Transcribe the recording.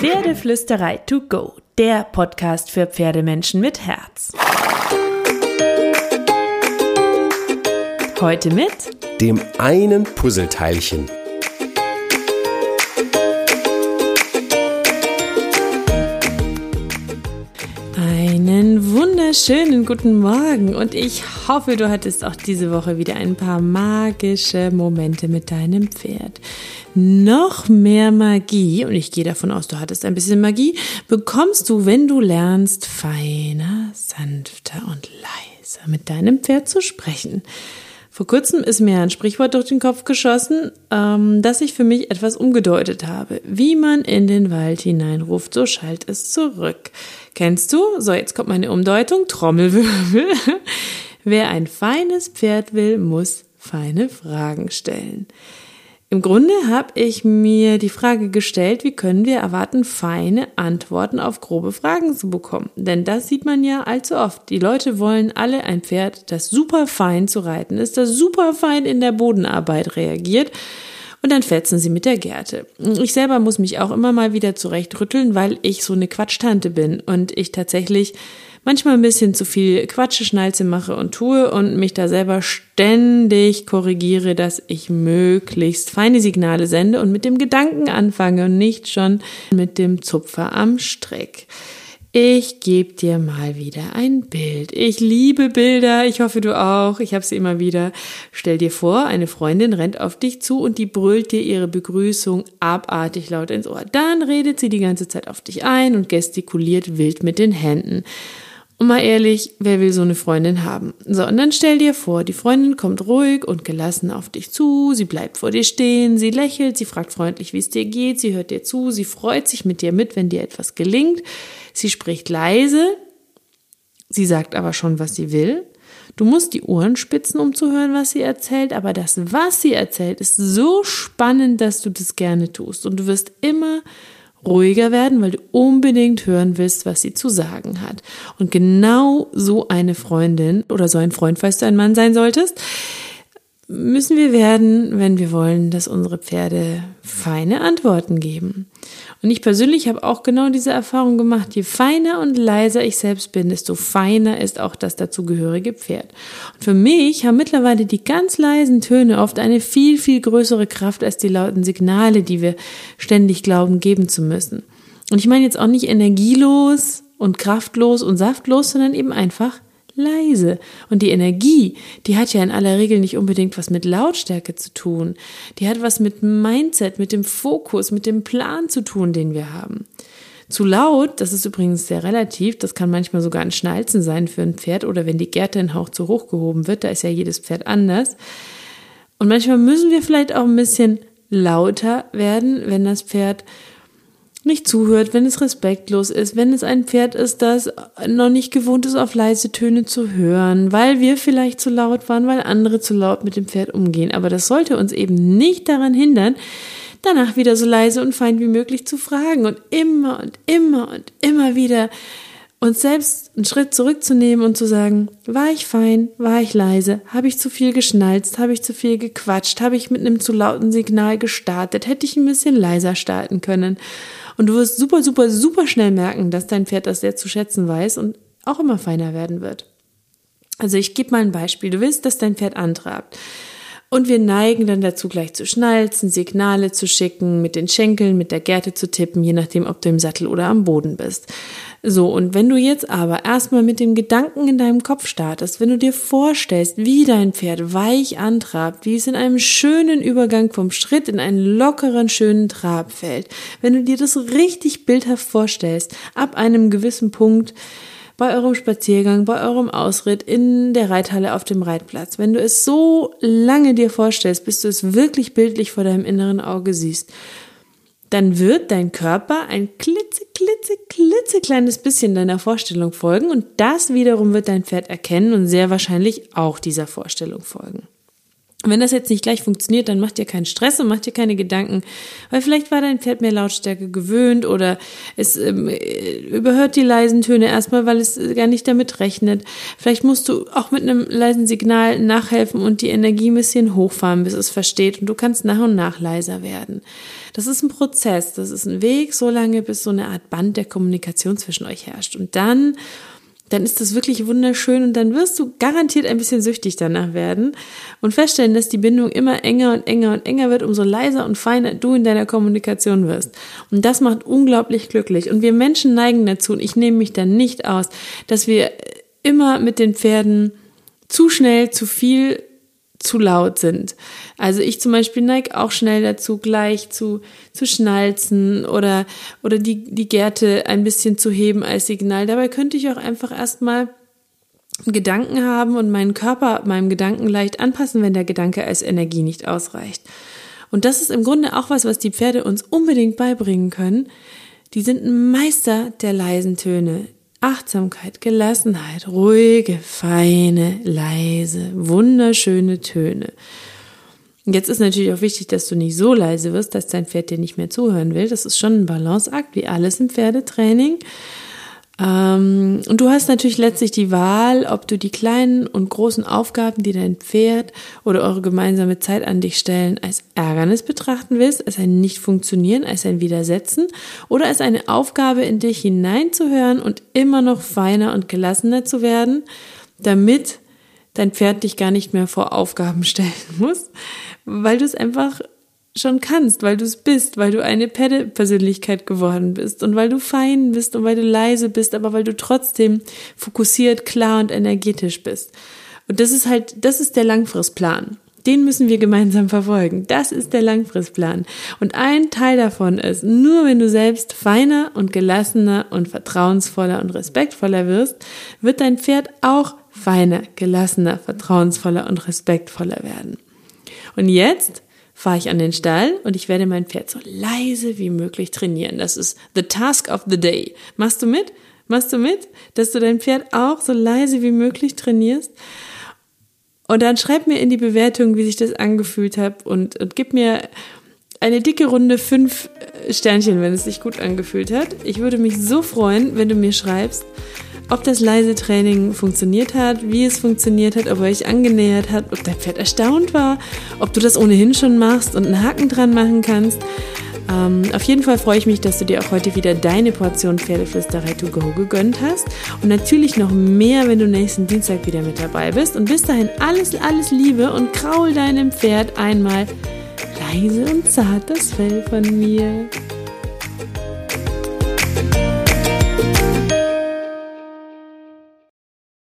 Pferdeflüsterei to go, der Podcast für Pferdemenschen mit Herz. Heute mit dem einen Puzzleteilchen. Einen wunderschönen guten Morgen und ich hoffe, du hattest auch diese Woche wieder ein paar magische Momente mit deinem Pferd. Noch mehr Magie, und ich gehe davon aus, du hattest ein bisschen Magie, bekommst du, wenn du lernst, feiner, sanfter und leiser mit deinem Pferd zu sprechen. Vor kurzem ist mir ein Sprichwort durch den Kopf geschossen, ähm, das ich für mich etwas umgedeutet habe. Wie man in den Wald hineinruft, so schallt es zurück. Kennst du? So, jetzt kommt meine Umdeutung. Trommelwirbel. Wer ein feines Pferd will, muss feine Fragen stellen. Im Grunde habe ich mir die Frage gestellt, wie können wir erwarten, feine Antworten auf grobe Fragen zu bekommen? Denn das sieht man ja allzu oft. Die Leute wollen alle ein Pferd, das super fein zu reiten ist, das super fein in der Bodenarbeit reagiert. Und dann fetzen sie mit der Gerte. Ich selber muss mich auch immer mal wieder zurechtrütteln, weil ich so eine Quatschtante bin und ich tatsächlich manchmal ein bisschen zu viel Quatsche, Schnalze mache und tue und mich da selber ständig korrigiere, dass ich möglichst feine Signale sende und mit dem Gedanken anfange und nicht schon mit dem Zupfer am Strick. Ich gebe dir mal wieder ein Bild. Ich liebe Bilder. Ich hoffe du auch. Ich habe sie immer wieder. Stell dir vor, eine Freundin rennt auf dich zu und die brüllt dir ihre Begrüßung abartig laut ins Ohr. Dann redet sie die ganze Zeit auf dich ein und gestikuliert wild mit den Händen. Und mal ehrlich, wer will so eine Freundin haben? So, und dann stell dir vor, die Freundin kommt ruhig und gelassen auf dich zu, sie bleibt vor dir stehen, sie lächelt, sie fragt freundlich, wie es dir geht, sie hört dir zu, sie freut sich mit dir mit, wenn dir etwas gelingt, sie spricht leise, sie sagt aber schon, was sie will. Du musst die Ohren spitzen, um zu hören, was sie erzählt, aber das, was sie erzählt, ist so spannend, dass du das gerne tust. Und du wirst immer ruhiger werden, weil du unbedingt hören willst, was sie zu sagen hat. Und genau so eine Freundin oder so ein Freund, falls du ein Mann sein solltest, müssen wir werden, wenn wir wollen, dass unsere Pferde feine Antworten geben. Und ich persönlich habe auch genau diese Erfahrung gemacht. Je feiner und leiser ich selbst bin, desto feiner ist auch das dazugehörige Pferd. Und für mich haben mittlerweile die ganz leisen Töne oft eine viel, viel größere Kraft als die lauten Signale, die wir ständig glauben geben zu müssen. Und ich meine jetzt auch nicht energielos und kraftlos und saftlos, sondern eben einfach leise. Und die Energie, die hat ja in aller Regel nicht unbedingt was mit Lautstärke zu tun. Die hat was mit Mindset, mit dem Fokus, mit dem Plan zu tun, den wir haben. Zu laut, das ist übrigens sehr relativ, das kann manchmal sogar ein Schnalzen sein für ein Pferd oder wenn die Gerte ein Hauch zu hoch gehoben wird, da ist ja jedes Pferd anders. Und manchmal müssen wir vielleicht auch ein bisschen lauter werden, wenn das Pferd nicht zuhört, wenn es respektlos ist, wenn es ein Pferd ist, das noch nicht gewohnt ist, auf leise Töne zu hören, weil wir vielleicht zu laut waren, weil andere zu laut mit dem Pferd umgehen. Aber das sollte uns eben nicht daran hindern, danach wieder so leise und fein wie möglich zu fragen und immer und immer und immer wieder uns selbst einen Schritt zurückzunehmen und zu sagen, war ich fein, war ich leise, habe ich zu viel geschnalzt, habe ich zu viel gequatscht, habe ich mit einem zu lauten Signal gestartet, hätte ich ein bisschen leiser starten können. Und du wirst super, super, super schnell merken, dass dein Pferd das sehr zu schätzen weiß und auch immer feiner werden wird. Also ich gebe mal ein Beispiel. Du willst, dass dein Pferd antrabt. Und wir neigen dann dazu, gleich zu schnalzen, Signale zu schicken, mit den Schenkeln, mit der Gerte zu tippen, je nachdem, ob du im Sattel oder am Boden bist. So, und wenn du jetzt aber erstmal mit dem Gedanken in deinem Kopf startest, wenn du dir vorstellst, wie dein Pferd weich antrabt, wie es in einem schönen Übergang vom Schritt in einen lockeren, schönen Trab fällt, wenn du dir das richtig bildhaft vorstellst, ab einem gewissen Punkt, bei eurem Spaziergang, bei eurem Ausritt in der Reithalle auf dem Reitplatz. Wenn du es so lange dir vorstellst, bis du es wirklich bildlich vor deinem inneren Auge siehst, dann wird dein Körper ein klitze, klitze, klitze kleines bisschen deiner Vorstellung folgen und das wiederum wird dein Pferd erkennen und sehr wahrscheinlich auch dieser Vorstellung folgen. Wenn das jetzt nicht gleich funktioniert, dann macht dir keinen Stress und macht dir keine Gedanken, weil vielleicht war dein Pferd mehr Lautstärke gewöhnt oder es ähm, überhört die leisen Töne erstmal, weil es gar nicht damit rechnet. Vielleicht musst du auch mit einem leisen Signal nachhelfen und die Energie ein bisschen hochfahren, bis es versteht und du kannst nach und nach leiser werden. Das ist ein Prozess, das ist ein Weg, so lange, bis so eine Art Band der Kommunikation zwischen euch herrscht. Und dann dann ist das wirklich wunderschön und dann wirst du garantiert ein bisschen süchtig danach werden und feststellen, dass die Bindung immer enger und enger und enger wird, umso leiser und feiner du in deiner Kommunikation wirst. Und das macht unglaublich glücklich. Und wir Menschen neigen dazu, und ich nehme mich da nicht aus, dass wir immer mit den Pferden zu schnell, zu viel zu laut sind. Also ich zum Beispiel neige auch schnell dazu, gleich zu, zu schnalzen oder, oder die, die Gärte ein bisschen zu heben als Signal. Dabei könnte ich auch einfach erstmal Gedanken haben und meinen Körper meinem Gedanken leicht anpassen, wenn der Gedanke als Energie nicht ausreicht. Und das ist im Grunde auch was, was die Pferde uns unbedingt beibringen können. Die sind Meister der leisen Töne. Achtsamkeit, Gelassenheit, ruhige, feine, leise, wunderschöne Töne. Jetzt ist natürlich auch wichtig, dass du nicht so leise wirst, dass dein Pferd dir nicht mehr zuhören will. Das ist schon ein Balanceakt, wie alles im Pferdetraining. Ähm, und du hast natürlich letztlich die Wahl, ob du die kleinen und großen Aufgaben, die dein Pferd oder eure gemeinsame Zeit an dich stellen, als Ärgernis betrachten willst, als ein Nicht-Funktionieren, als ein Widersetzen oder als eine Aufgabe, in dich hineinzuhören und immer noch feiner und gelassener zu werden, damit dein Pferd dich gar nicht mehr vor Aufgaben stellen muss, weil du es einfach schon kannst, weil du es bist, weil du eine Pferde-Persönlichkeit geworden bist und weil du fein bist und weil du leise bist, aber weil du trotzdem fokussiert, klar und energetisch bist. Und das ist halt, das ist der Langfristplan. Den müssen wir gemeinsam verfolgen. Das ist der Langfristplan. Und ein Teil davon ist, nur wenn du selbst feiner und gelassener und vertrauensvoller und respektvoller wirst, wird dein Pferd auch feiner, gelassener, vertrauensvoller und respektvoller werden. Und jetzt fahre ich an den Stall und ich werde mein Pferd so leise wie möglich trainieren. Das ist the task of the day. Machst du mit? Machst du mit, dass du dein Pferd auch so leise wie möglich trainierst? Und dann schreib mir in die Bewertung, wie sich das angefühlt hat und, und gib mir eine dicke Runde fünf Sternchen, wenn es sich gut angefühlt hat. Ich würde mich so freuen, wenn du mir schreibst, ob das leise Training funktioniert hat, wie es funktioniert hat, ob er euch angenähert hat, ob dein Pferd erstaunt war, ob du das ohnehin schon machst und einen Haken dran machen kannst. Ähm, auf jeden Fall freue ich mich, dass du dir auch heute wieder deine Portion Pferdeflüsterei to go gegönnt hast. Und natürlich noch mehr, wenn du nächsten Dienstag wieder mit dabei bist. Und bis dahin alles, alles Liebe und kraul deinem Pferd einmal leise und zart das Fell von mir.